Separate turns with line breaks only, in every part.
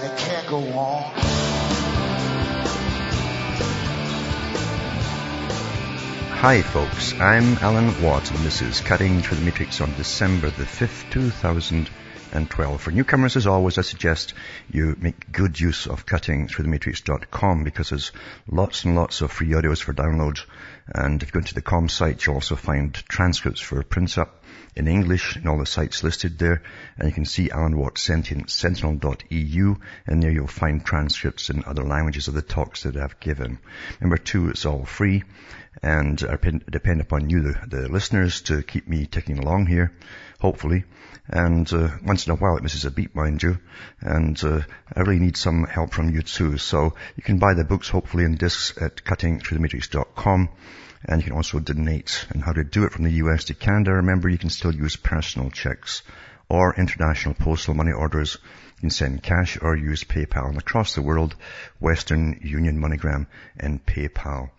and it can't go on.
Hi folks, I'm Alan Watt and this is Cutting Through the Matrix on December the 5th, 2012. For newcomers as always, I suggest you make good use of cuttingthroughthematrix.com because there's lots and lots of free audios for download and if you go into the com site you'll also find transcripts for print up in English and all the sites listed there. And you can see Alan Watt Sentinel.eu and there you'll find transcripts in other languages of the talks that I've given. Number two, it's all free and I depend upon you, the, the listeners, to keep me ticking along here, hopefully. And uh, once in a while it misses a beat, mind you. And uh, I really need some help from you too. So you can buy the books, hopefully, in discs at cuttingthroughthematrix.com. And you can also donate. And how to do it from the US to Canada, remember you can still use personal checks or international postal money orders. You can send cash or use PayPal. And across the world, Western Union, MoneyGram, and PayPal.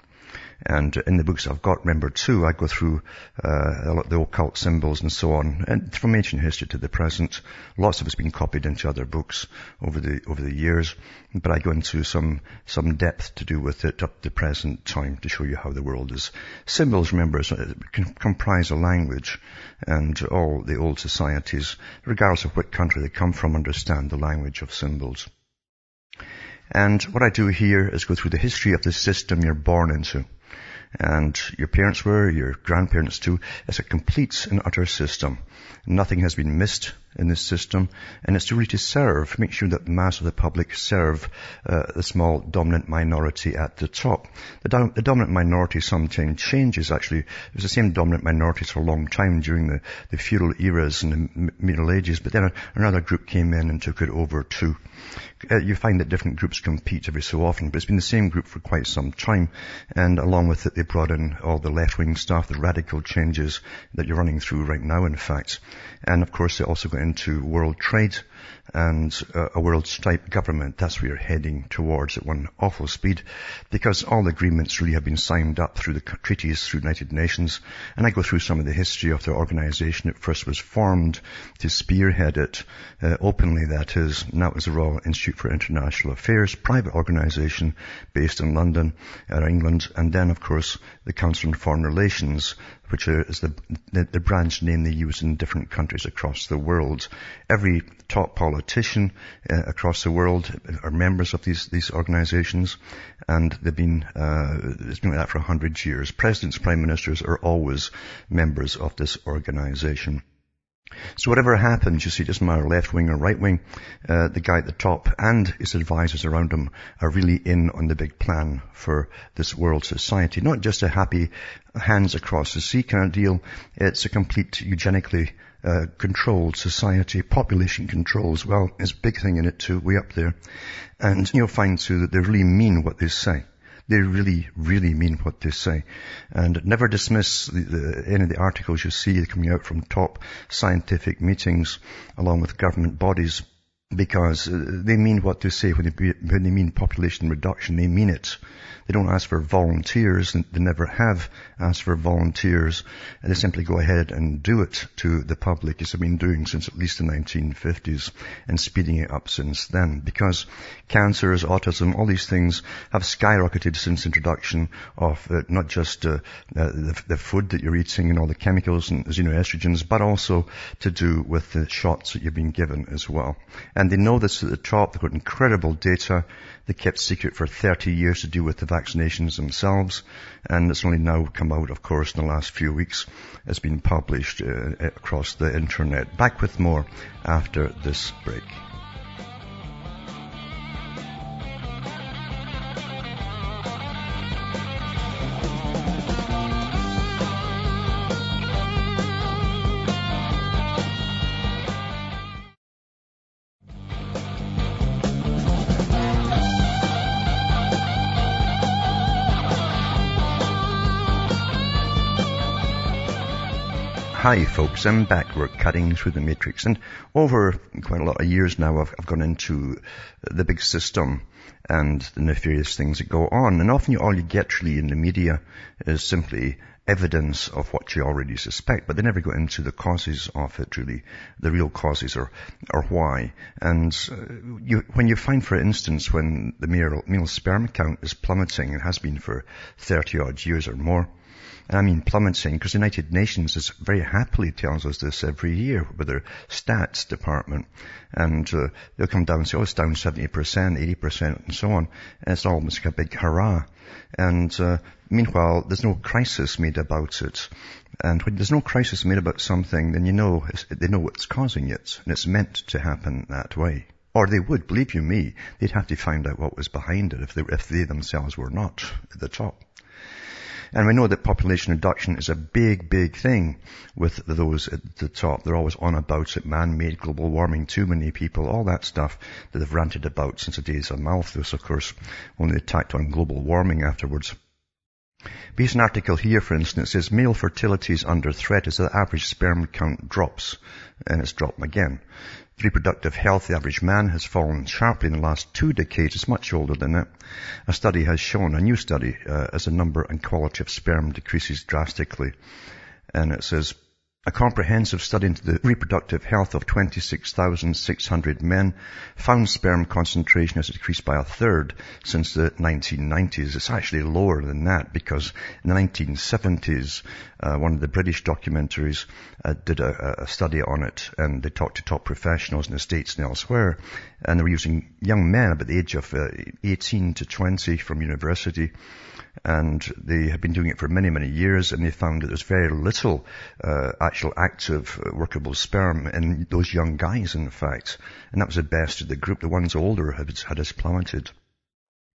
And in the books I've got, remember too, I go through uh, the occult symbols and so on, and from ancient history to the present. Lots of it's been copied into other books over the over the years, but I go into some some depth to do with it up to the present time to show you how the world is. Symbols, remember, comprise a language, and all the old societies, regardless of what country they come from, understand the language of symbols. And what I do here is go through the history of the system you're born into and your parents were, your grandparents too. It's a complete and utter system. Nothing has been missed in this system, and it's really to serve, make sure that the mass of the public serve uh, the small dominant minority at the top. The, do- the, dominant minority sometimes changes actually. It was the same dominant minorities for a long time during the, the feudal eras and the M- Middle Ages, but then another group came in and took it over too. Uh, you find that different groups compete every so often, but it's been the same group for quite some time, and along with it they brought in all the left-wing stuff, the radical changes that you're running through right now in fact. And of course they also got into world trade and uh, a world type government. That's where you're heading towards at one awful speed because all agreements really have been signed up through the treaties through United Nations. And I go through some of the history of the organization. It first was formed to spearhead it uh, openly, that is. And that was the Royal Institute for International Affairs, private organization based in London, uh, England. And then, of course, the Council on Foreign Relations, which is the, the, the, branch name they use in different countries across the world. Every top politician uh, across the world are members of these, these organizations, and they've been, uh, it's been like that for a hundred years. Presidents, prime ministers are always members of this organization. So whatever happens, you see, it doesn't matter left wing or right wing, uh, the guy at the top and his advisors around him are really in on the big plan for this world society. Not just a happy hands across the sea kind of deal, it's a complete eugenically uh, controlled society, population control as well is a big thing in it too, way up there. And you'll find too that they really mean what they say. They really, really mean what they say. And never dismiss the, the, any of the articles you see coming out from top scientific meetings along with government bodies because uh, they mean what they say when they, when they mean population reduction. They mean it. They don't ask for volunteers, they never have asked for volunteers. They simply go ahead and do it to the public, as they've been doing since at least the 1950s, and speeding it up since then. Because cancers, autism, all these things have skyrocketed since introduction of uh, not just uh, the, the, food that you're eating and all the chemicals and xenoestrogens, but also to do with the shots that you've been given as well. And they know this at the top. They've got incredible data they kept secret for 30 years to do with the vaccinations themselves. And it's only now come out, of course, in the last few weeks. It's been published uh, across the internet. Back with more after this break. I'm back. We're cutting through the matrix and over quite a lot of years now I've, I've gone into the big system and the nefarious things that go on and often all you get really in the media is simply evidence of what you already suspect, but they never go into the causes of it really, the real causes or, or why. And uh, you, when you find, for instance, when the male, male sperm count is plummeting, it has been for 30 odd years or more, and I mean plummeting because the United Nations is very happily tells us this every year with their stats department. And uh, they'll come down and say, oh, it's down 70%, 80% and so on. And it's almost like a big hurrah. And uh, meanwhile, there's no crisis made about it. And when there's no crisis made about something, then you know, they know what's causing it. And it's meant to happen that way. Or they would, believe you me, they'd have to find out what was behind it if they, if they themselves were not at the top. And we know that population reduction is a big, big thing with those at the top. They're always on about it, man-made global warming, too many people, all that stuff that they've ranted about since the days of Malthus, of course, they attacked on global warming afterwards. Here's an article here, for instance, says male fertility is under threat as the average sperm count drops, and it's dropped again. Reproductive health, the average man has fallen sharply in the last two decades. It's much older than that. A study has shown, a new study, uh, as the number and quality of sperm decreases drastically. And it says, a comprehensive study into the reproductive health of 26,600 men found sperm concentration has decreased by a third since the 1990s. It's actually lower than that because in the 1970s, uh, one of the British documentaries uh, did a, a, study on it and they talked to top professionals in the States and elsewhere and they were using young men about the age of uh, 18 to 20 from university and they have been doing it for many, many years, and they found that there's very little uh, actual active uh, workable sperm in those young guys, in fact. And that was the best of the group. The ones older had, had plummeted.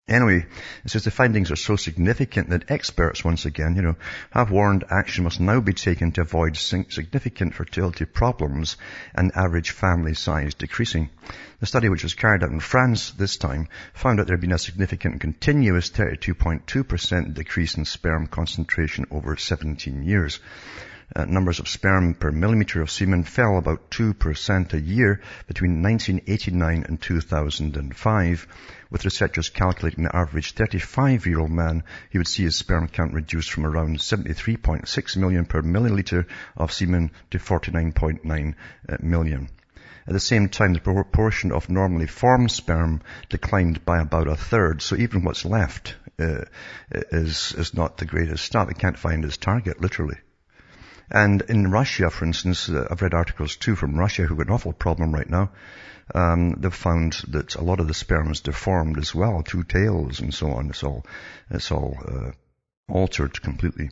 Anyway, it says the findings are so significant that experts, once again, you know, have warned action must now be taken to avoid significant fertility problems and average family size decreasing. The study, which was carried out in France this time, found that there had been a significant continuous 32.2% decrease in sperm concentration over 17 years uh, numbers of sperm per millimeter of semen fell about 2% a year between 1989 and 2005, with researchers calculating the average 35-year-old man, he would see his sperm count reduced from around 73.6 million per milliliter of semen to 49.9 uh. At the same time, the proportion of normally formed sperm declined by about a third. So even what's left uh, is is not the greatest stuff. It can't find its target, literally. And in Russia, for instance, uh, I've read articles too from Russia who have an awful problem right now. Um, they've found that a lot of the sperm is deformed as well, two tails and so on. It's all, it's all uh, altered completely.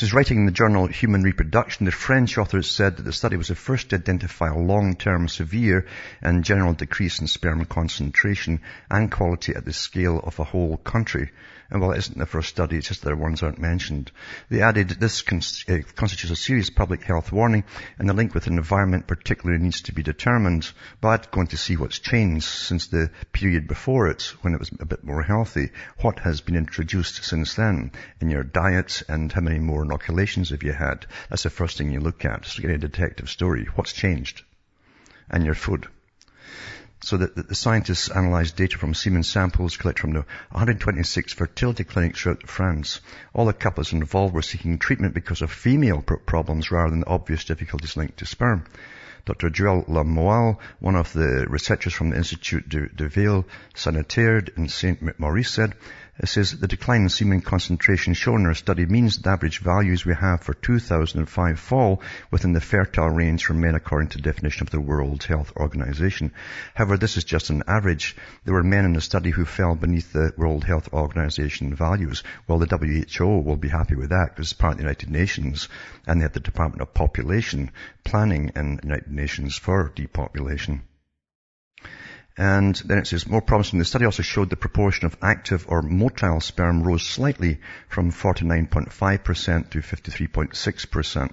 Is writing in the journal Human Reproduction, the French authors said that the study was the first to identify a long-term severe and general decrease in sperm concentration and quality at the scale of a whole country. And while it isn't the first study, it's just that the ones aren't mentioned. They added this uh, constitutes a serious public health warning and the link with the environment particularly needs to be determined. But going to see what's changed since the period before it when it was a bit more healthy. What has been introduced since then in your diet and how many more inoculations have you had? That's the first thing you look at. It's like a detective story. What's changed? And your food. So that the, scientists analyzed data from semen samples collected from the 126 fertility clinics throughout France. All the couples involved were seeking treatment because of female problems rather than obvious difficulties linked to sperm. Dr. Joëlle Le Moal, one of the researchers from the Institut de, de Veille Sanitaire in St. Maurice said, it says the decline in semen concentration shown in our study means the average values we have for 2005 fall within the fertile range for men according to the definition of the World Health Organization. However, this is just an average. There were men in the study who fell beneath the World Health Organization values. Well, the WHO will be happy with that because it's part of the United Nations and they have the Department of Population planning in the United Nations for depopulation. And then it says, more promising, the study also showed the proportion of active or motile sperm rose slightly from 49.5% to 53.6%.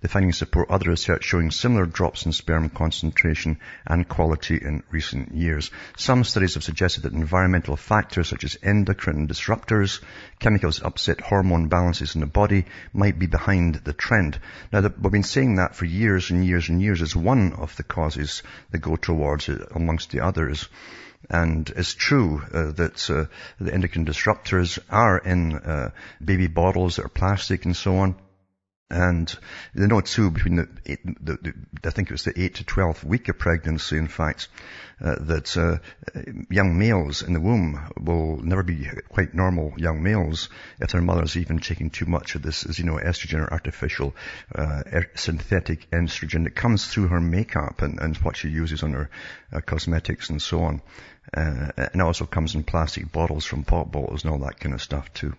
The findings support other research showing similar drops in sperm concentration and quality in recent years. Some studies have suggested that environmental factors such as endocrine disruptors, chemicals that upset hormone balances in the body, might be behind the trend. Now, we've been saying that for years and years and years as one of the causes that go towards it amongst the others. And it's true uh, that uh, the endocrine disruptors are in uh, baby bottles that are plastic and so on. And they know too between the, the, the, I think it was the 8 to 12 week of pregnancy, in fact, uh, that uh, young males in the womb will never be quite normal young males if their mother's even taking too much of this, as you know, estrogen or artificial uh, er, synthetic estrogen that comes through her makeup and, and what she uses on her uh, cosmetics and so on. Uh, and also comes in plastic bottles from pop bottles and all that kind of stuff too.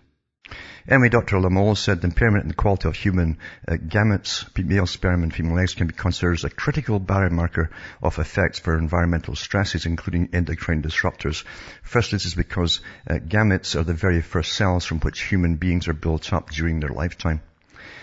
Anyway, Dr. Le Moal said the impairment in the quality of human uh, gametes, male sperm and female eggs, can be considered as a critical biomarker of effects for environmental stresses, including endocrine disruptors. First, this is because uh, gametes are the very first cells from which human beings are built up during their lifetime.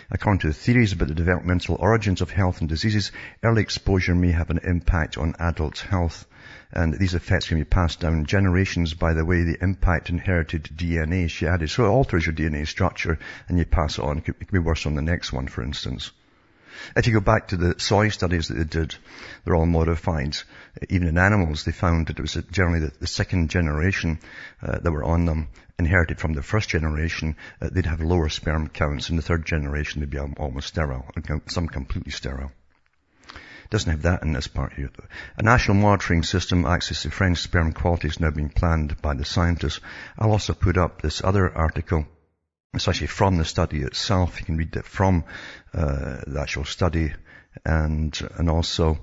According to the theories about the developmental origins of health and diseases, early exposure may have an impact on adult health. And these effects can be passed down generations by the way they impact inherited DNA she added. So it alters your DNA structure and you pass it on. It could, it could be worse on the next one, for instance. If you go back to the soy studies that they did, they're all modified. Even in animals, they found that it was generally the, the second generation uh, that were on them inherited from the first generation. Uh, they'd have lower sperm counts. In the third generation, they'd be almost sterile, some completely sterile. Doesn't have that in this part here. A national monitoring system access to French sperm quality is now being planned by the scientists. I'll also put up this other article. It's actually from the study itself. You can read it from uh, the actual study and and also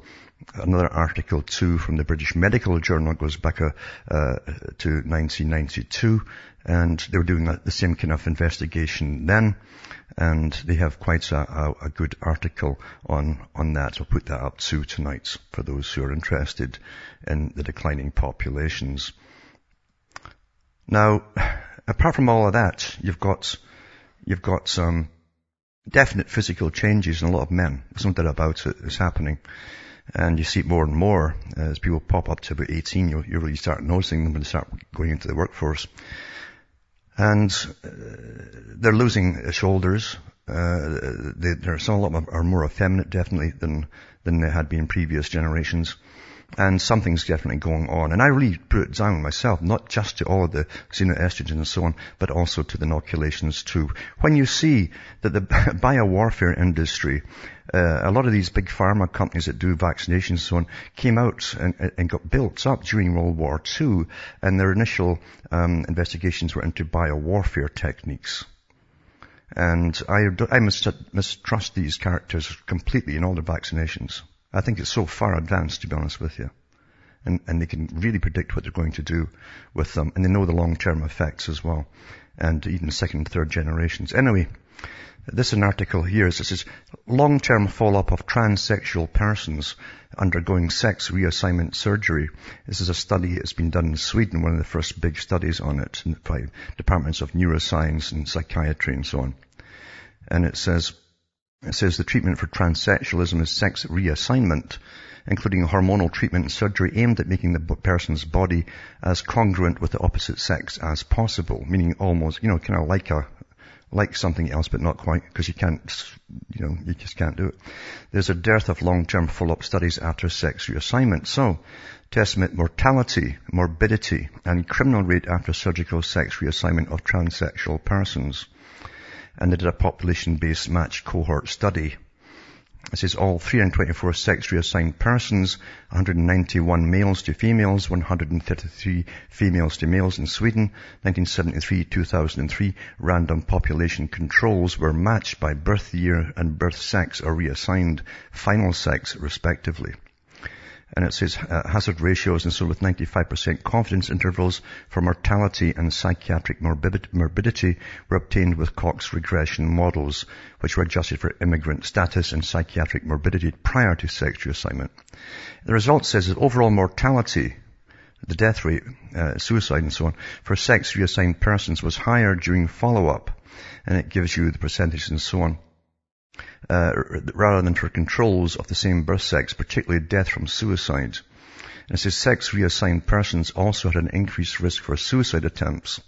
another article too from the British Medical Journal goes back uh, to 1992 and they were doing the same kind of investigation then and they have quite a, a, a, good article on, on that. I'll put that up too tonight for those who are interested in the declining populations. Now, apart from all of that, you've got, you've got some definite physical changes in a lot of men. There's no doubt about it. It's happening. And you see it more and more as people pop up to about 18, you, you really start noticing them when they start going into the workforce. And uh, they're losing shoulders. Uh, they, they're some of them are more effeminate, definitely, than than they had been in previous generations. And something's definitely going on. And I really put it down myself, not just to all of the xenoestrogens and so on, but also to the inoculations too. When you see that the biowarfare industry, uh, a lot of these big pharma companies that do vaccinations and so on came out and, and got built up during World War II, and their initial um, investigations were into biowarfare techniques. And I, I mistrust these characters completely in all their vaccinations. I think it's so far advanced, to be honest with you. And, and they can really predict what they're going to do with them. And they know the long-term effects as well. And even second third generations. Anyway, this is an article here. It says, long-term follow-up of transsexual persons undergoing sex reassignment surgery. This is a study that's been done in Sweden, one of the first big studies on it by departments of neuroscience and psychiatry and so on. And it says, it says the treatment for transsexualism is sex reassignment, including hormonal treatment and surgery aimed at making the person's body as congruent with the opposite sex as possible, meaning almost, you know, kind of like a, like something else, but not quite, because you can't, you know, you just can't do it. There's a dearth of long-term follow-up studies after sex reassignment. So, to estimate mortality, morbidity, and criminal rate after surgical sex reassignment of transsexual persons and they did a population-based matched cohort study. It says all 324 sex reassigned persons, 191 males to females, 133 females to males in Sweden, 1973-2003 random population controls were matched by birth year and birth sex or reassigned final sex respectively and it says uh, hazard ratios and so with 95% confidence intervals for mortality and psychiatric morbidity were obtained with Cox regression models, which were adjusted for immigrant status and psychiatric morbidity prior to sex reassignment. The result says that overall mortality the death rate, uh, suicide and so on, for sex reassigned persons was higher during follow-up, and it gives you the percentages and so on. Uh, rather than for controls of the same birth sex, particularly death from suicide. And it says sex reassigned persons also had an increased risk for suicide attempts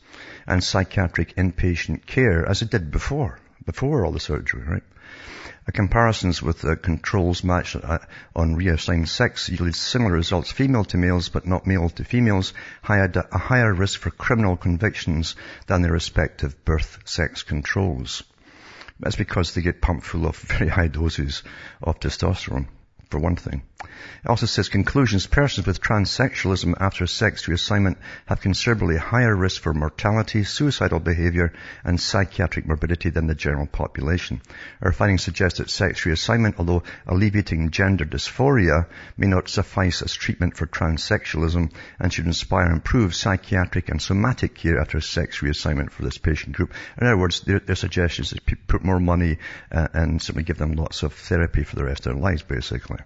and psychiatric inpatient care as it did before, before all the surgery, right? A comparisons with controls matched uh, on reassigned sex yielded similar results. Female to males, but not male to females, had a higher risk for criminal convictions than their respective birth sex controls. That's because they get pumped full of very high doses of testosterone for one thing. It also says conclusions, persons with transsexualism after sex reassignment have considerably higher risk for mortality, suicidal behavior, and psychiatric morbidity than the general population. Our findings suggest that sex reassignment, although alleviating gender dysphoria, may not suffice as treatment for transsexualism and should inspire improved psychiatric and somatic care after sex reassignment for this patient group. In other words, their, their suggestion is to put more money uh, and simply give them lots of therapy for the rest of their lives, basically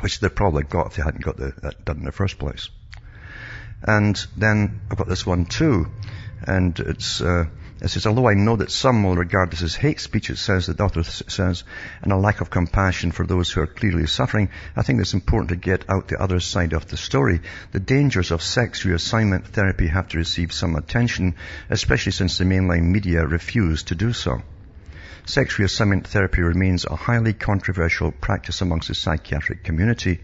which they probably got if they hadn't got the, that done in the first place. And then I've got this one too, and it's, uh, it says, although I know that some will regard this as hate speech, it says, the author says, and a lack of compassion for those who are clearly suffering, I think it's important to get out the other side of the story. The dangers of sex reassignment therapy have to receive some attention, especially since the mainline media refuse to do so. Sex reassignment therapy remains a highly controversial practice amongst the psychiatric community.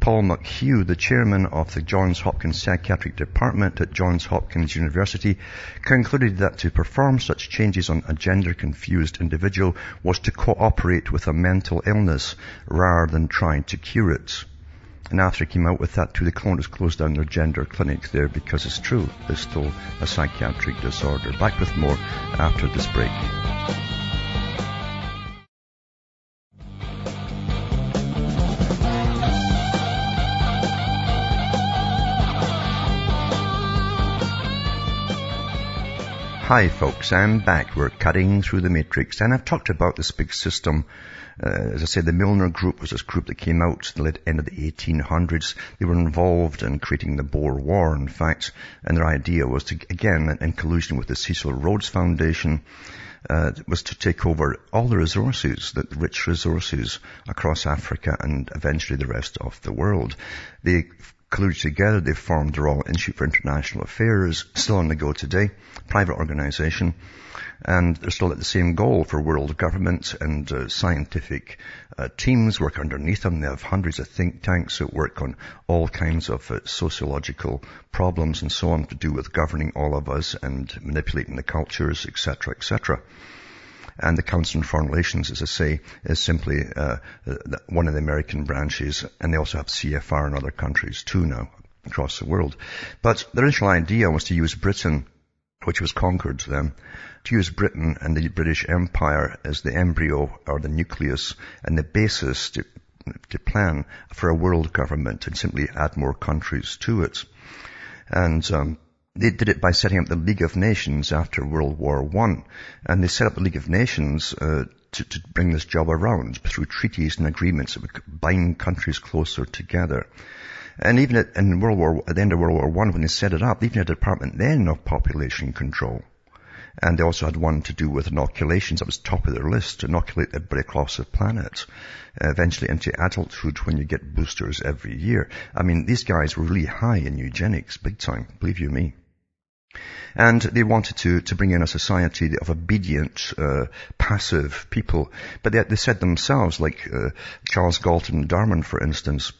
Paul McHugh, the chairman of the Johns Hopkins Psychiatric Department at Johns Hopkins University, concluded that to perform such changes on a gender-confused individual was to cooperate with a mental illness rather than trying to cure it. And after he came out with that too, the cloners closed down their gender clinic there because it's true. There's still a psychiatric disorder. Back with more after this break. Hi folks, I'm back. We're cutting through the matrix and I've talked about this big system. Uh, as I said, the Milner Group was this group that came out at the late end of the 1800s. They were involved in creating the Boer War, in fact, and their idea was to, again, in collusion with the Cecil Rhodes Foundation, uh, was to take over all the resources, the rich resources across Africa and eventually the rest of the world. They colluded together. They formed the Royal Institute for International Affairs, still on the go today, private organization. And they're still at the same goal for world government and uh, scientific uh, teams work underneath them. They have hundreds of think tanks that work on all kinds of uh, sociological problems and so on to do with governing all of us and manipulating the cultures, etc., etc. And the Council on Foreign Relations, as I say, is simply uh, one of the American branches, and they also have CFR in other countries too now across the world. But the original idea was to use Britain, which was conquered then, to use Britain and the British Empire as the embryo or the nucleus and the basis to, to plan for a world government and simply add more countries to it. And um, they did it by setting up the League of Nations after World War One, and they set up the League of Nations uh, to, to, bring this job around through treaties and agreements that would bind countries closer together. And even at, in World War, at the end of World War One, when they set it up, they even had a department then of population control. And they also had one to do with inoculations. That was top of their list, to inoculate everybody across the planet. Eventually into adulthood when you get boosters every year. I mean, these guys were really high in eugenics, big time, believe you me. And they wanted to, to bring in a society of obedient, uh, passive people. But they, they said themselves, like uh, Charles Galton Darwin, for instance,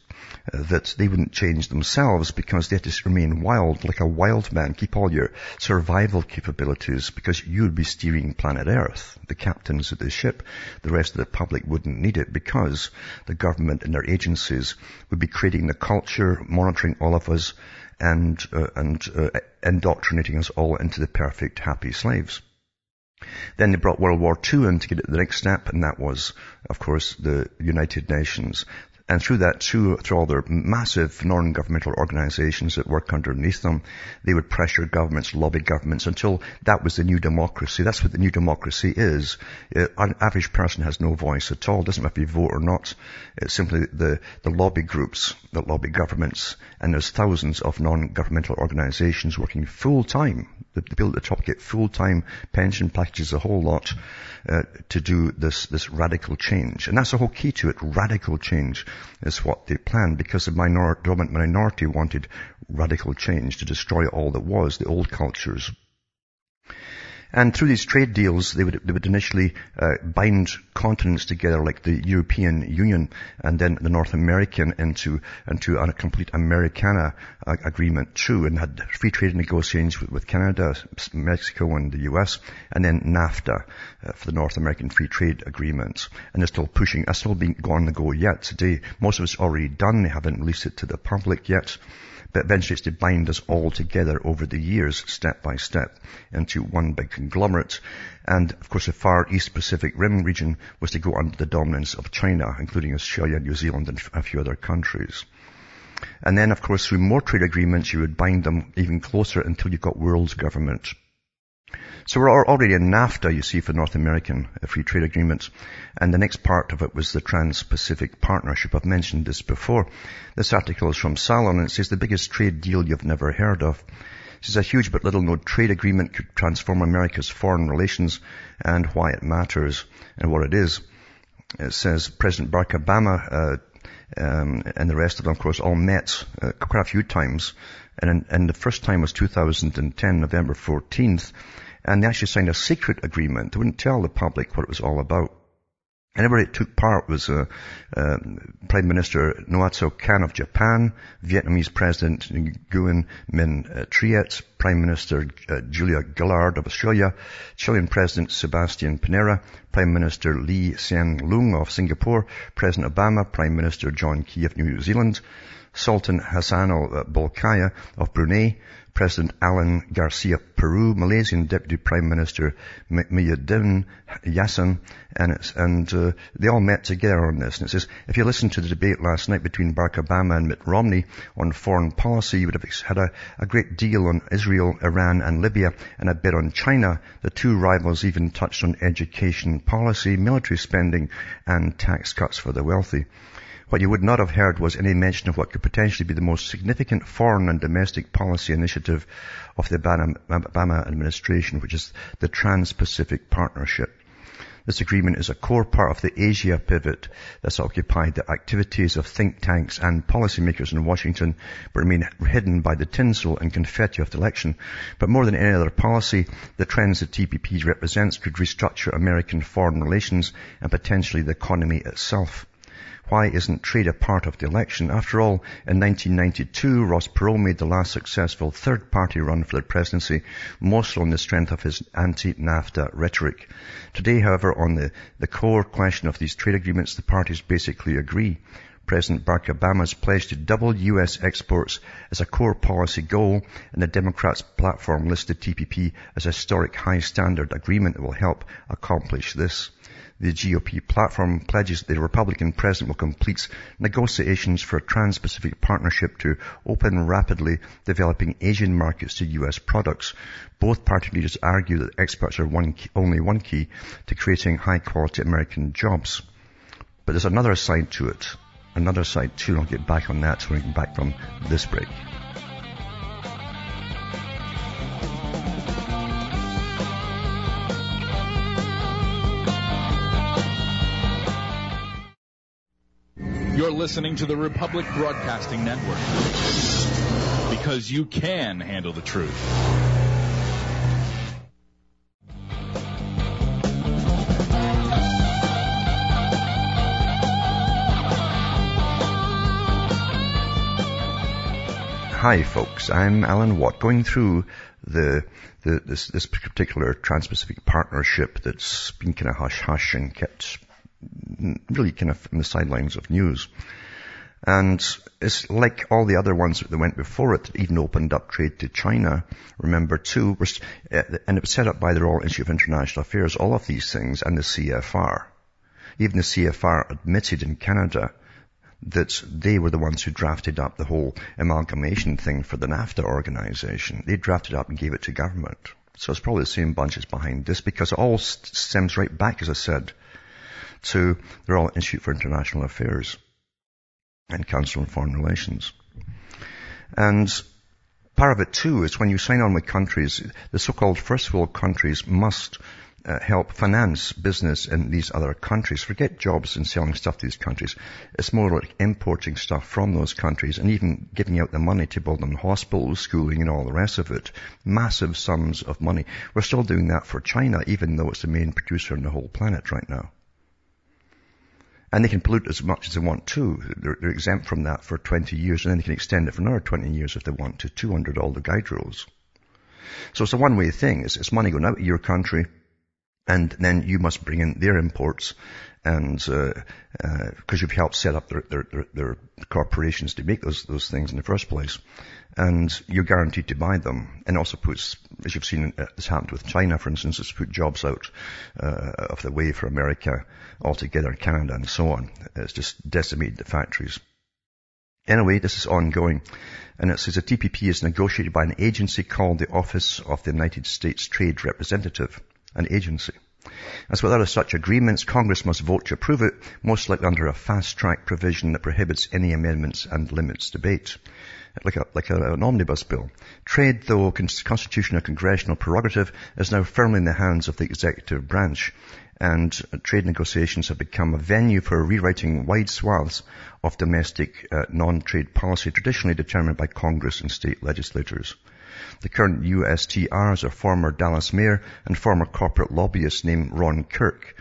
uh, that they wouldn't change themselves because they had to remain wild, like a wild man. Keep all your survival capabilities because you'd be steering planet Earth, the captains of the ship. The rest of the public wouldn't need it because the government and their agencies would be creating the culture, monitoring all of us, and, uh, and uh, indoctrinating us all into the perfect happy slaves. Then they brought World War II in to get it the next step, and that was, of course, the United Nations. And through that, through, through all their massive non-governmental organizations that work underneath them, they would pressure governments, lobby governments until that was the new democracy. That's what the new democracy is. Uh, an average person has no voice at all. It Doesn't matter if you vote or not. It's simply the, the lobby groups that lobby governments. And there's thousands of non-governmental organizations working full time. The, the people at the top get full time pension packages, a whole lot, uh, to do this, this radical change. And that's the whole key to it. Radical change is what they planned because the minor, dominant minority wanted radical change to destroy all that was, the old cultures. And through these trade deals, they would, they would initially uh, bind continents together, like the European Union and then the North American, into into a complete Americana uh, agreement too, and had free trade negotiations with, with, Canada, Mexico, and the U.S., and then NAFTA uh, for the North American Free Trade Agreement. And they're still pushing. That's still being on the go yet today. Most of it's already done. They haven't released it to the public yet. But eventually it's to bind us all together over the years, step by step, into one big conglomerate. And of course the Far East Pacific Rim region was to go under the dominance of China, including Australia, New Zealand and a few other countries. And then of course through more trade agreements you would bind them even closer until you got world government. So we're already in NAFTA, you see, for North American uh, free trade agreements. And the next part of it was the Trans-Pacific Partnership. I've mentioned this before. This article is from Salon and it says the biggest trade deal you've never heard of. It says a huge but little known trade agreement could transform America's foreign relations and why it matters and what it is. It says President Barack Obama uh, um, and the rest of them, of course, all met uh, quite a few times. And, and the first time was 2010, November 14th and they actually signed a secret agreement. They wouldn't tell the public what it was all about. And everybody took part was uh, uh, Prime Minister Naoto Kan of Japan, Vietnamese President Nguyen Minh uh, Triet, Prime Minister uh, Julia Gillard of Australia, Chilean President Sebastian Pinera, Prime Minister Lee Hsien Loong of Singapore, President Obama, Prime Minister John Key of New Zealand, Sultan Hassanal Bolkiah of Brunei, President Alan Garcia Peru, Malaysian Deputy Prime Minister Muhyiddin Yassin, and, and uh, they all met together on this. And it says, if you listened to the debate last night between Barack Obama and Mitt Romney on foreign policy, you would have had a, a great deal on Israel, Iran, and Libya, and a bit on China. The two rivals even touched on education policy, military spending, and tax cuts for the wealthy. What you would not have heard was any mention of what could potentially be the most significant foreign and domestic policy initiative of the Obama administration, which is the Trans-Pacific Partnership. This agreement is a core part of the Asia pivot that's occupied the activities of think tanks and policymakers in Washington, but remain hidden by the tinsel and confetti of the election. But more than any other policy, the trends that TPP represents could restructure American foreign relations and potentially the economy itself. Why isn't trade a part of the election? After all, in 1992, Ross Perot made the last successful third-party run for the presidency, mostly on the strength of his anti-NAFTA rhetoric. Today, however, on the, the core question of these trade agreements, the parties basically agree. President Barack Obama's pledge to double U.S. exports as a core policy goal, and the Democrats' platform listed TPP as a historic high standard agreement that will help accomplish this. The GOP platform pledges the Republican president will complete negotiations for a trans-Pacific partnership to open rapidly developing Asian markets to U.S. products. Both party leaders argue that exports are one key, only one key to creating high-quality American jobs. But there's another side to it. Another side too. I'll get back on that when we get back from this break.
Listening to the Republic Broadcasting Network because you can handle the truth.
Hi folks, I'm Alan Watt going through the, the this, this particular Trans-Pacific partnership that's been kind of hush hush and kept really kind of in the sidelines of news. And it's like all the other ones that went before it, even opened up trade to China. Remember too, uh, and it was set up by the Royal Institute of International Affairs, all of these things, and the CFR. Even the CFR admitted in Canada that they were the ones who drafted up the whole amalgamation thing for the NAFTA organization. They drafted it up and gave it to government. So it's probably the same bunches behind this because it all stems right back, as I said, to the Royal Institute for International Affairs and Council on Foreign Relations. And part of it too is when you sign on with countries, the so-called first world countries must uh, help finance business in these other countries. Forget jobs and selling stuff to these countries. It's more like importing stuff from those countries and even giving out the money to build them hospitals, schooling and all the rest of it. Massive sums of money. We're still doing that for China, even though it's the main producer on the whole planet right now. And they can pollute as much as they want to. They're, they're, exempt from that for 20 years and then they can extend it for another 20 years if they want to, 200 all the guide rules. So it's a one-way thing. It's, it's money going out of your country and then you must bring in their imports and because uh, uh, you've helped set up their, their, their, corporations to make those those things in the first place, and you're guaranteed to buy them. And also puts, as you've seen, uh, this happened with China, for instance, it's put jobs out uh, of the way for America altogether, Canada, and so on. It's just decimated the factories. Anyway, this is ongoing. And it says the TPP is negotiated by an agency called the Office of the United States Trade Representative an agency. As with other such agreements, Congress must vote to approve it, most likely under a fast-track provision that prohibits any amendments and limits debate. Like, a, like a, an omnibus bill. Trade, though constitutional congressional prerogative, is now firmly in the hands of the executive branch, and trade negotiations have become a venue for rewriting wide swaths of domestic uh, non-trade policy traditionally determined by Congress and state legislatures. The current USTR is a former Dallas mayor and former corporate lobbyist named Ron Kirk.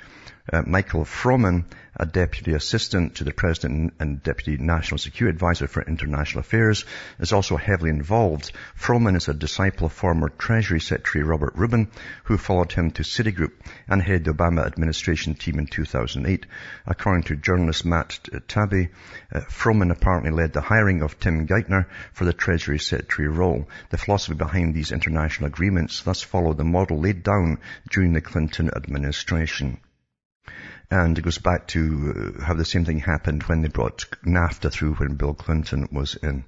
Uh, Michael Froman a deputy assistant to the president and deputy national security advisor for international affairs, is also heavily involved. Froman is a disciple of former Treasury Secretary Robert Rubin, who followed him to Citigroup and headed the Obama administration team in 2008. According to journalist Matt Taibbi, uh, Froman apparently led the hiring of Tim Geithner for the Treasury Secretary role. The philosophy behind these international agreements thus followed the model laid down during the Clinton administration. And it goes back to uh, how the same thing happened when they brought NAFTA through when Bill Clinton was in.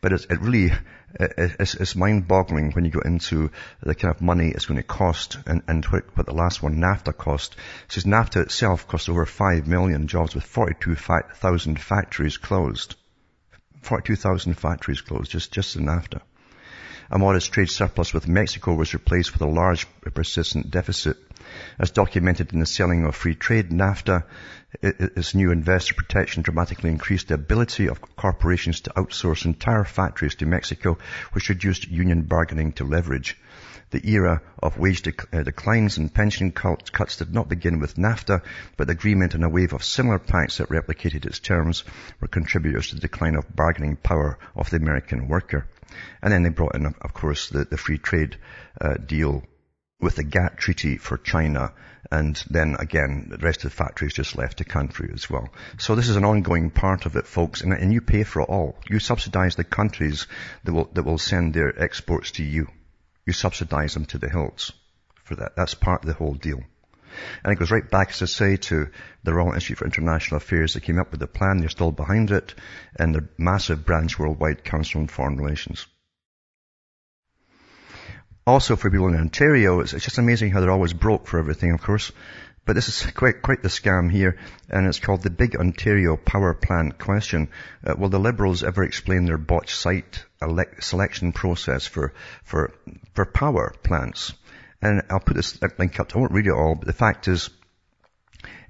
But it's, it really, it's, it's mind-boggling when you go into the kind of money it's going to cost and, and what, what the last one, NAFTA, cost. Says NAFTA itself cost over 5 million jobs with 42,000 factories closed. 42,000 factories closed just, just in NAFTA. A modest trade surplus with Mexico was replaced with a large persistent deficit as documented in the selling of free trade, NAFTA, its new investor protection dramatically increased the ability of corporations to outsource entire factories to Mexico, which reduced union bargaining to leverage. The era of wage dec- uh, declines and pension cuts did not begin with NAFTA, but the agreement and a wave of similar pacts that replicated its terms were contributors to the decline of bargaining power of the American worker. And then they brought in, of course, the, the free trade uh, deal with the GATT treaty for China and then again, the rest of the factories just left the country as well. So this is an ongoing part of it, folks, and, and you pay for it all. You subsidize the countries that will, that will send their exports to you. You subsidize them to the hilts for that. That's part of the whole deal. And it goes right back, as I say, to the Royal Institute for International Affairs that came up with the plan. They're still behind it and the massive branch worldwide Council on Foreign Relations. Also for people in Ontario, it's, it's just amazing how they're always broke for everything, of course. But this is quite, quite the scam here, and it's called the Big Ontario Power Plant Question. Uh, will the Liberals ever explain their botched site selection process for, for, for power plants? And I'll put this link up. I won't read it all, but the fact is,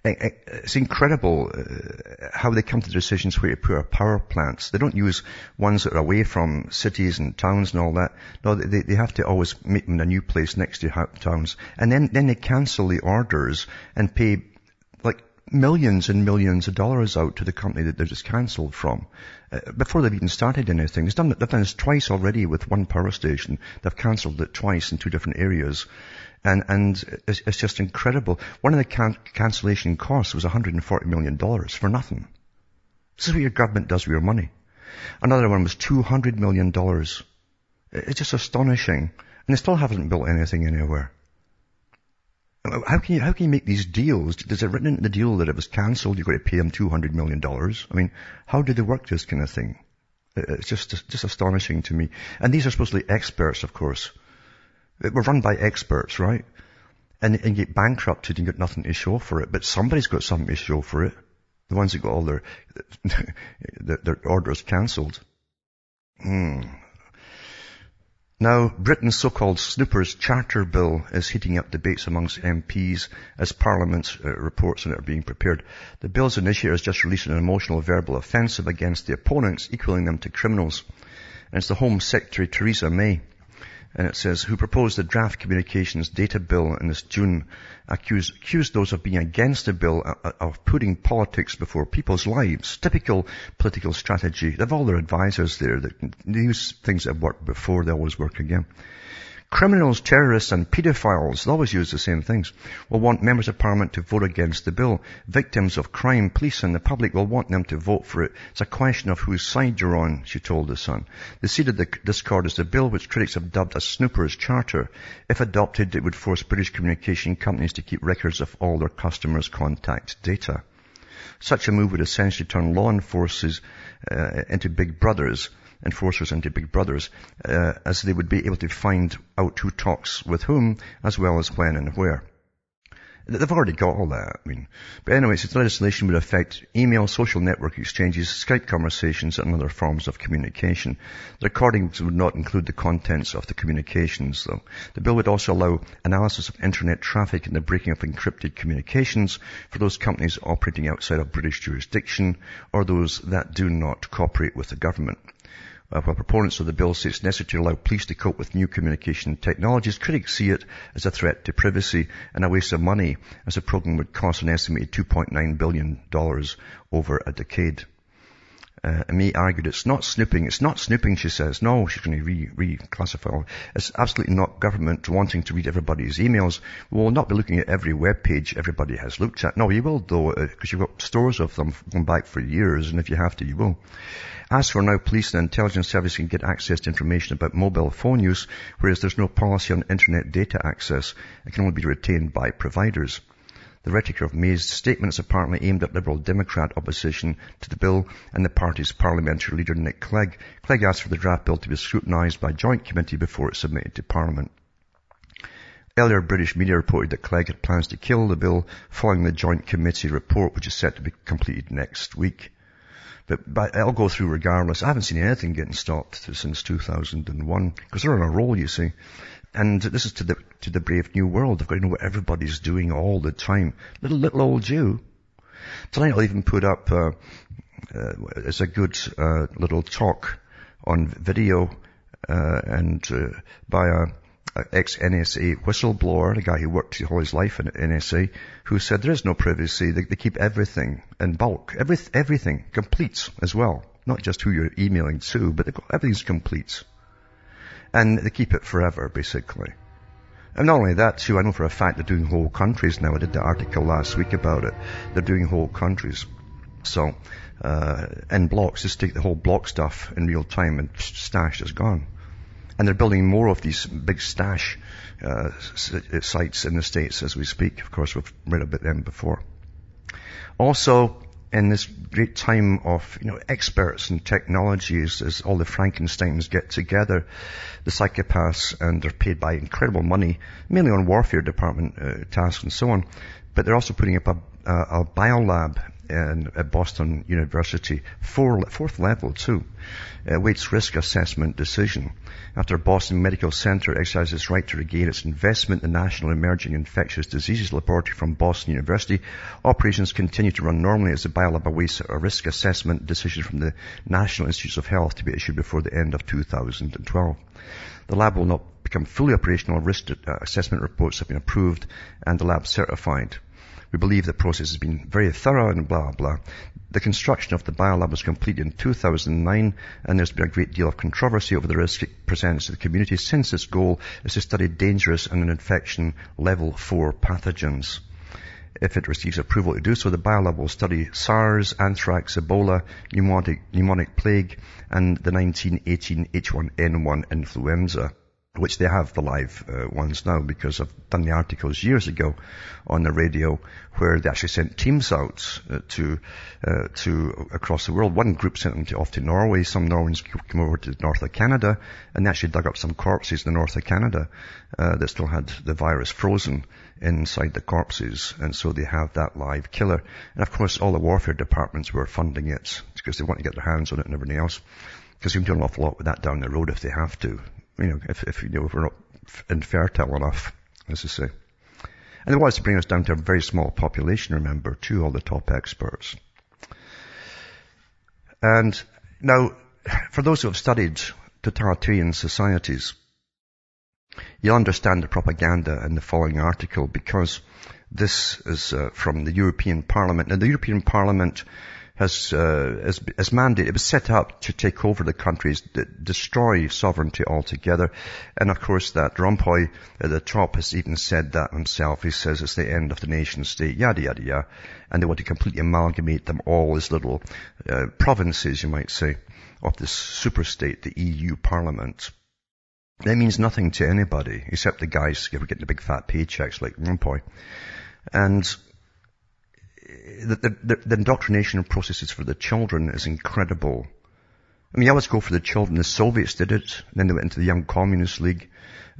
it's incredible uh, how they come to decisions where to put our power plants. They don't use ones that are away from cities and towns and all that. No, they, they have to always make them in a new place next to towns. And then, then they cancel the orders and pay like millions and millions of dollars out to the company that they're just cancelled from uh, before they've even started anything. They've done, they've done this twice already with one power station. They've cancelled it twice in two different areas. And, and it's, it's just incredible. One of the can- cancellation costs was $140 million for nothing. This is what your government does with your money. Another one was $200 million. It's just astonishing. And they still haven't built anything anywhere. How can you, how can you make these deals? Is it written in the deal that it was cancelled, you've got to pay them $200 million? I mean, how do they work this kind of thing? It's just, just astonishing to me. And these are supposedly experts, of course. We're run by experts, right? And, and get bankrupted and get nothing to show for it. But somebody's got something to show for it. The ones that got all their, their, their orders cancelled. Hmm. Now, Britain's so-called Snoopers Charter Bill is heating up debates amongst MPs as Parliament's uh, reports on it are being prepared. The bill's initiator has just released an emotional verbal offensive against the opponents, equaling them to criminals. And it's the Home Secretary Theresa May and it says, who proposed the draft communications data bill in this June, accused, accused those of being against the bill uh, uh, of putting politics before people's lives. Typical political strategy. They have all their advisors there use things that worked before, they always work again. Criminals, terrorists and paedophiles, they always use the same things, will want members of parliament to vote against the bill. Victims of crime, police and the public will want them to vote for it. It's a question of whose side you're on, she told the Sun. The seed of the discord is the bill which critics have dubbed a snooper's charter. If adopted, it would force British communication companies to keep records of all their customers' contact data. Such a move would essentially turn law enforcers uh, into big brothers enforcers into big brothers, uh, as they would be able to find out who talks with whom, as well as when and where. They've already got all that. I mean, but anyway, this legislation would affect email, social network exchanges, Skype conversations, and other forms of communication. The recordings would not include the contents of the communications, though. The bill would also allow analysis of internet traffic and the breaking of encrypted communications for those companies operating outside of British jurisdiction or those that do not cooperate with the government. Uh, while proponents of the bill say it's necessary to allow police to cope with new communication technologies, critics see it as a threat to privacy and a waste of money, as the program would cost an estimated $2.9 billion over a decade. Uh, May argued it's not snooping. It's not snooping, she says. No, she's going to re- reclassify. It's absolutely not government wanting to read everybody's emails. We will not be looking at every web page everybody has looked at. No, you will though, because uh, you've got stores of them going back for years, and if you have to, you will. As for now, police and intelligence service can get access to information about mobile phone use, whereas there's no policy on internet data access. It can only be retained by providers. The rhetoric of May's statements apparently aimed at Liberal Democrat opposition to the bill and the party's parliamentary leader Nick Clegg. Clegg asked for the draft bill to be scrutinised by joint committee before it's submitted to Parliament. Earlier British media reported that Clegg had plans to kill the bill following the joint committee report which is set to be completed next week. But, but I'll go through regardless. I haven't seen anything getting stopped since 2001 because they're on a roll, you see. And this is to the, to the brave new world. I've got to know what everybody's doing all the time. Little, little old Jew. Tonight I'll even put up, uh, uh, it's a good, uh, little talk on video, uh, and, uh, by a, ex-NSA whistleblower, a guy who worked all his life in NSA, who said there is no privacy. They, they keep everything in bulk. Every, everything completes as well. Not just who you're emailing to, but everything's complete. And they keep it forever, basically. And not only that, too, I know for a fact they're doing whole countries now. I did the article last week about it. They're doing whole countries. So, uh, in blocks, just take the whole block stuff in real time and stash is gone. And they're building more of these big stash uh, sites in the States as we speak. Of course, we've read about them before. Also, in this great time of, you know, experts and technologies as all the Frankensteins get together, the psychopaths, and they're paid by incredible money, mainly on warfare department uh, tasks and so on, but they're also putting up a, a, a biolab in, at Boston University, four, fourth level too, awaits risk assessment decision after Boston Medical Center exercised its right to regain its investment in the National Emerging Infectious Diseases Laboratory from Boston University. Operations continue to run normally as the biolab awaits a risk assessment decision from the National Institutes of Health to be issued before the end of 2012. The lab will not become fully operational. Risk uh, assessment reports have been approved and the lab certified. We believe the process has been very thorough and blah, blah. The construction of the biolab was completed in 2009 and there's been a great deal of controversy over the risk it presents to the community since its goal is to study dangerous and an infection level 4 pathogens. If it receives approval to do so, the biolab will study SARS, anthrax, Ebola, pneumonic, pneumonic plague, and the 1918 H1N1 influenza. Which they have the live uh, ones now because I've done the articles years ago on the radio where they actually sent teams out uh, to uh, to across the world. One group sent them to, off to Norway. Some Norwegians came over to the north of Canada and they actually dug up some corpses in the north of Canada uh, that still had the virus frozen inside the corpses. And so they have that live killer. And of course, all the warfare departments were funding it because they want to get their hands on it and everything else. Because you can do an awful lot with that down the road if they have to you know, if, if, you know, if we're not infertile enough, as I say. And it was to bring us down to a very small population, remember, to all the top experts. And now, for those who have studied totalitarian societies, you'll understand the propaganda in the following article because this is uh, from the European Parliament. Now, the European Parliament has, uh, as, as mandate, it was set up to take over the countries, d- destroy sovereignty altogether. And of course Van Rompuy at the top has even said that himself. He says it's the end of the nation state, yada, yada, yada. And they want to completely amalgamate them all as little uh, provinces, you might say, of this superstate, the EU Parliament. That means nothing to anybody, except the guys who are getting the big fat paychecks like Rompuy. And the, the, the indoctrination processes for the children is incredible. I mean, you always go for the children. The Soviets did it. then they went into the Young Communist League.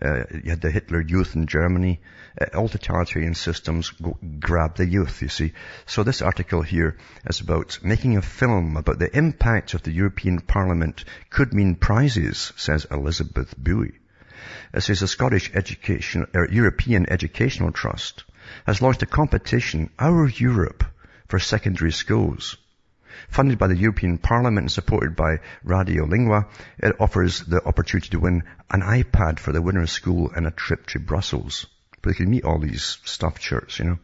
Uh, you had the Hitler Youth in Germany. Uh, all totalitarian systems go, grab the youth, you see. So this article here is about making a film about the impact of the European Parliament could mean prizes, says Elizabeth Bowie. It says the Scottish Education, European Educational Trust has launched a competition, Our Europe, for secondary schools. Funded by the European Parliament and supported by Radio Lingua, it offers the opportunity to win an iPad for the winner's school and a trip to Brussels but they can meet all these stuffed shirts, you know.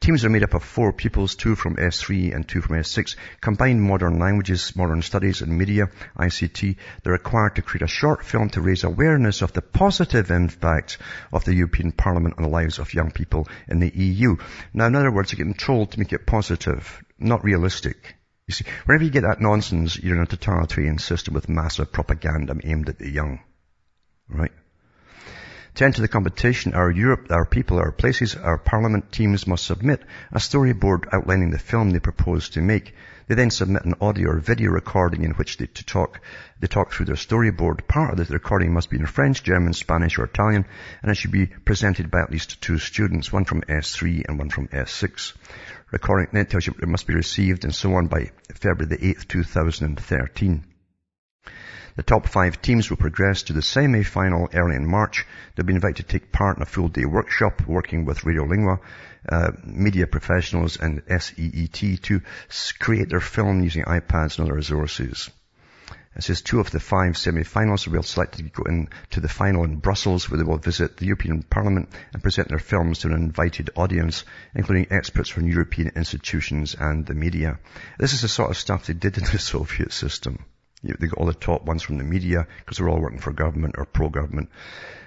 Teams are made up of four pupils, two from S3 and two from S6, combine modern languages, modern studies and media, ICT. They're required to create a short film to raise awareness of the positive impact of the European Parliament on the lives of young people in the EU. Now, in other words, they're getting told to make it positive, not realistic. You see, whenever you get that nonsense, you're in a totalitarian system with massive propaganda aimed at the young. Right? To enter the competition, our Europe, our people, our places, our parliament teams must submit a storyboard outlining the film they propose to make. They then submit an audio or video recording in which they to talk, they talk through their storyboard. Part of the recording must be in French, German, Spanish or Italian, and it should be presented by at least two students, one from S3 and one from S6. Recording then tells you it must be received and so on by February the 8th, 2013. The top five teams will progress to the semi-final early in March. They'll be invited to take part in a full-day workshop working with Radio Lingua, uh, media professionals and SEET to create their film using iPads and other resources. It says two of the five semi-finals will be selected to go into the final in Brussels where they will visit the European Parliament and present their films to an invited audience, including experts from European institutions and the media. This is the sort of stuff they did in the Soviet system. They got all the top ones from the media because they're all working for government or pro-government.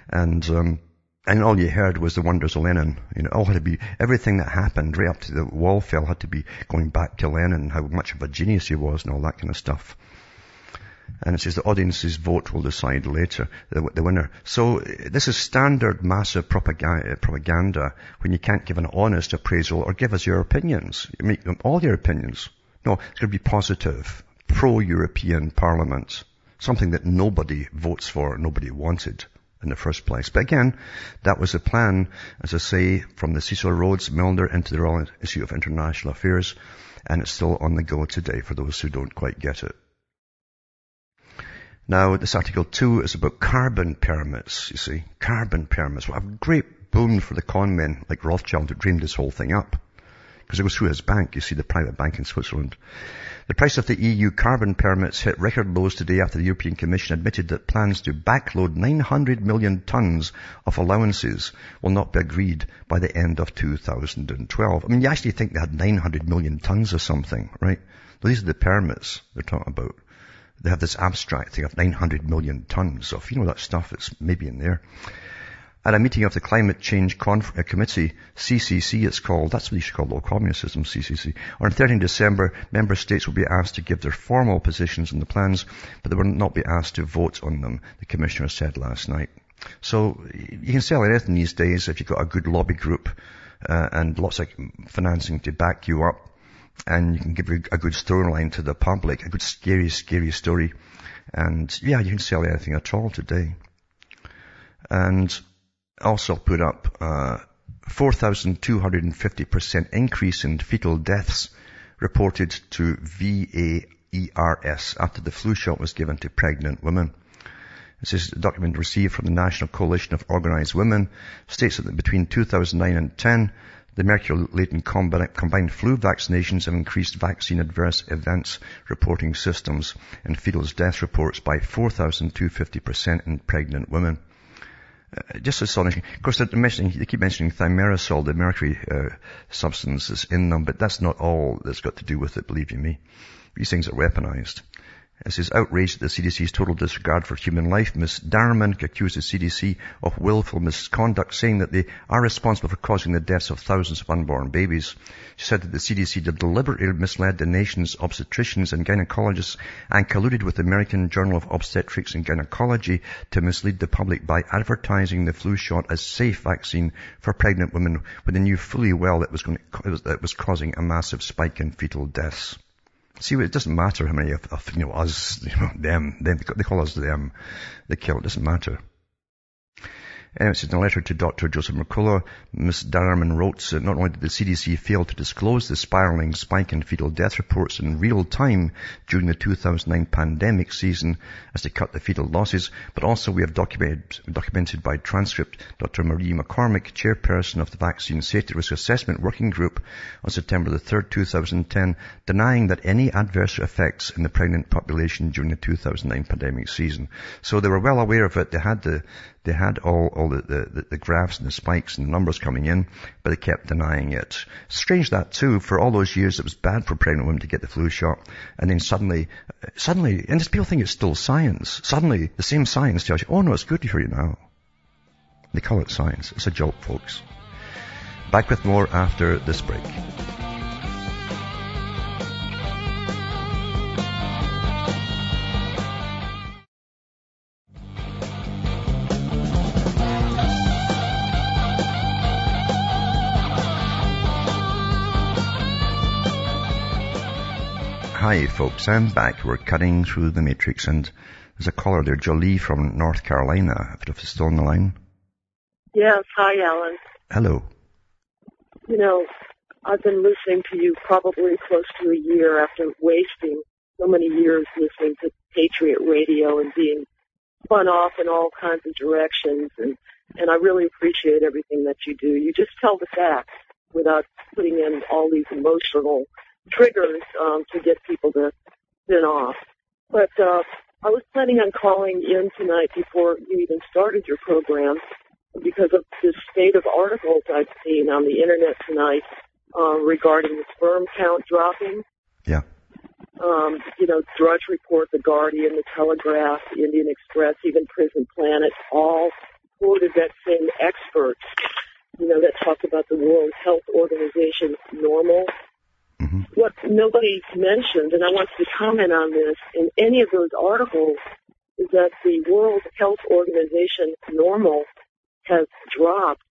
And, um, and all you heard was the wonders of Lenin. You know, all had to be, everything that happened right up to the wall fell had to be going back to Lenin, how much of a genius he was and all that kind of stuff. And it says the audience's vote will decide later the, the winner. So this is standard massive propaganda, propaganda when you can't give an honest appraisal or give us your opinions. You make them all your opinions. No, it's going to be positive pro-European Parliament, something that nobody votes for, nobody wanted in the first place. But again, that was a plan, as I say, from the Cecil Rhodes Milner into the Royal Institute of International Affairs, and it's still on the go today for those who don't quite get it. Now, this article two is about carbon permits, you see. Carbon permits. What a great boon for the con men like Rothschild who dreamed this whole thing up. Because it goes through his bank, you see, the private bank in Switzerland. The price of the EU carbon permits hit record lows today after the European Commission admitted that plans to backload 900 million tons of allowances will not be agreed by the end of 2012. I mean, you actually think they had 900 million tons or something, right? These are the permits they're talking about. They have this abstract thing of 900 million tons of, you know, that stuff that's maybe in there. At a meeting of the Climate Change Conf- uh, Committee, CCC it's called, that's what you should call low communism, CCC. On 13 December, member states will be asked to give their formal positions on the plans, but they will not be asked to vote on them, the commissioner said last night. So you can sell anything these days if you've got a good lobby group uh, and lots of financing to back you up and you can give a good storyline to the public, a good scary, scary story. And yeah, you can sell anything at all today. And also put up, uh, 4,250% increase in fetal deaths reported to VAERS after the flu shot was given to pregnant women. This is a document received from the National Coalition of Organized Women, states that between 2009 and 10, the mercury-laden combined flu vaccinations have increased vaccine adverse events reporting systems and fetal death reports by 4,250% in pregnant women. Uh, just astonishing. Of course, they're mentioning, they keep mentioning thimerosal, the mercury uh, substances in them, but that's not all that's got to do with it, believe you me. These things are weaponized. As his outraged at the CDC's total disregard for human life, Ms. Darman accused the CDC of willful misconduct, saying that they are responsible for causing the deaths of thousands of unborn babies. She said that the CDC deliberately misled the nation's obstetricians and gynecologists and colluded with the American Journal of Obstetrics and Gynecology to mislead the public by advertising the flu shot as safe vaccine for pregnant women when they knew fully well that was, going to, it was causing a massive spike in fetal deaths. See, it doesn't matter how many of, of you know, us, you know, them, them, they call us them, they kill, it doesn't matter. It's in a letter to Dr. Joseph McCullough. Ms. Darman wrote that not only did the CDC fail to disclose the spiraling spike in fetal death reports in real time during the 2009 pandemic season as they cut the fetal losses, but also we have documented, documented by transcript Dr. Marie McCormick, chairperson of the Vaccine Safety Risk Assessment Working Group on September the 3rd, 2010, denying that any adverse effects in the pregnant population during the 2009 pandemic season. So they were well aware of it. They had the, they had all, all the, the, the, graphs and the spikes and the numbers coming in, but they kept denying it. Strange that too, for all those years it was bad for pregnant women to get the flu shot, and then suddenly, uh, suddenly, and people think it's still science, suddenly the same science tells you, oh no, it's good for you now. They call it science. It's a joke, folks. Back with more after this break. Hi folks, I'm back. We're cutting through the matrix and there's a caller there, Jolie from North Carolina, if it's still on the line.
Yes, hi Alan.
Hello.
You know, I've been listening to you probably close to a year after wasting so many years listening to Patriot Radio and being spun off in all kinds of directions and and I really appreciate everything that you do. You just tell the facts without putting in all these emotional triggers um, to get people to spin off. But uh, I was planning on calling in tonight before you even started your program because of the state of articles I've seen on the internet tonight uh, regarding the sperm count dropping.
Yeah.
Um, you know, Drudge Report, The Guardian, The Telegraph, Indian Express, even Prison Planet, all quoted that same experts, you know, that talk about the World Health Organization normal Mm-hmm. What nobody mentioned, and I want to comment on this, in any of those articles, is that the World Health Organization normal has dropped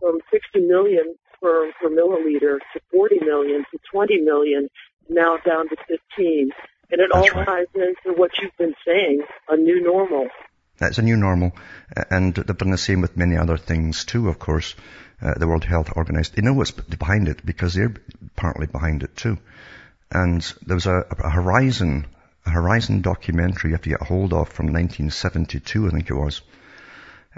from 60 million per, per milliliter to 40 million to 20 million, now down to 15. And it That's all right. ties into what you've been saying, a new normal.
That's a new normal. And they've done the same with many other things too, of course uh, the World Health Organization. They know what's behind it because they're partly behind it too. And there was a, a Horizon, a Horizon documentary you have to get a hold of from 1972, I think it was.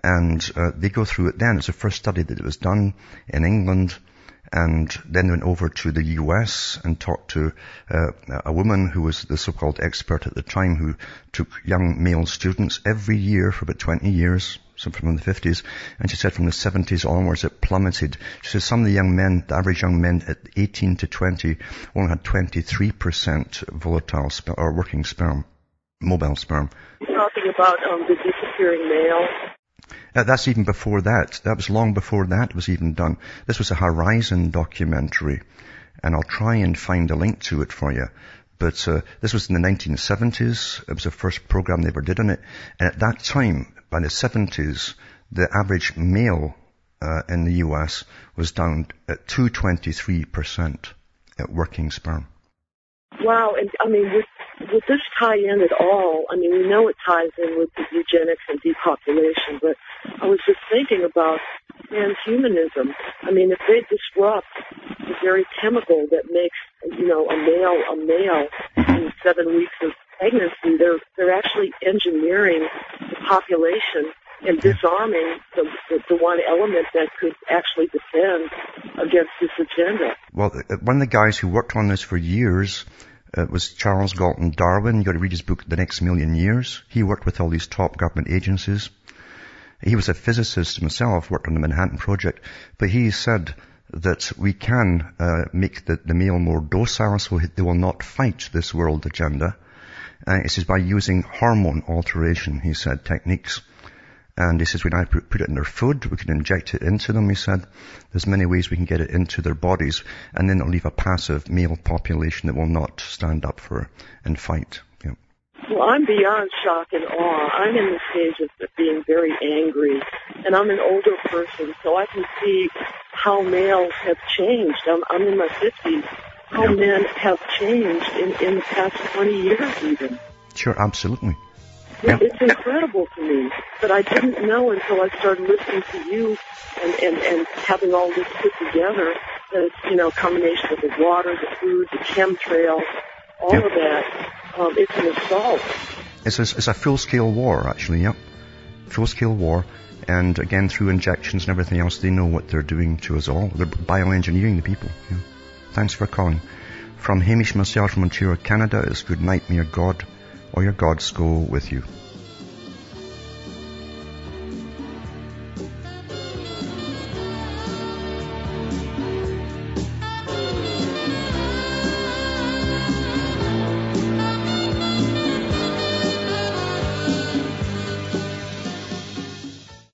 And uh, they go through it then. It's the first study that was done in England and then went over to the US and talked to uh, a woman who was the so-called expert at the time who took young male students every year for about 20 years some from the 50s, and she said from the 70s onwards it plummeted. She said some of the young men, the average young men at 18 to 20 only had 23% volatile sperm, or working sperm, mobile sperm.
You're talking about um, the disappearing male?
Uh, that's even before that. That was long before that was even done. This was a Horizon documentary, and I'll try and find a link to it for you. But uh, this was in the 1970s. It was the first program they ever did on it. And at that time, by the 70s, the average male uh, in the US was down at 223% at working sperm.
Wow, and I mean, would, would this tie in at all? I mean, we know it ties in with eugenics and depopulation, but I was just thinking about transhumanism. I mean, if they disrupt the very chemical that makes, you know, a male a male in seven weeks of pregnancy, they're they're actually engineering the population and disarming the, the, the one element that could actually defend against this agenda.
Well, uh, one of the guys who worked on this for years uh, was Charles Galton Darwin. You got to read his book, The Next Million Years. He worked with all these top government agencies. He was a physicist himself, worked on the Manhattan Project, but he said that we can uh, make the, the male more docile so they will not fight this world agenda. Uh, it says by using hormone alteration, he said, techniques. And he says, I put, put it in their food, we can inject it into them, he said. There's many ways we can get it into their bodies, and then it'll leave a passive male population that will not stand up for and fight. Yeah.
Well, I'm beyond shock and awe. I'm in the stage of being very angry, and I'm an older person, so I can see how males have changed. I'm, I'm in my 50s. How yeah. men have changed in, in the past 20 years even.
Sure, absolutely.
Yeah. It's incredible to me, but I didn't know until I started listening to you and, and, and having all this put together that it's, you know, a combination of the water, the food, the chemtrail, all yep. of that. Um, it's an assault.
It's a, it's a full-scale war, actually, yep. Full-scale war. And again, through injections and everything else, they know what they're doing to us all. They're bioengineering the people. Yeah. Thanks for calling. From Hamish myself from Ontario, Canada, it's good night, may your God or your gods go with you.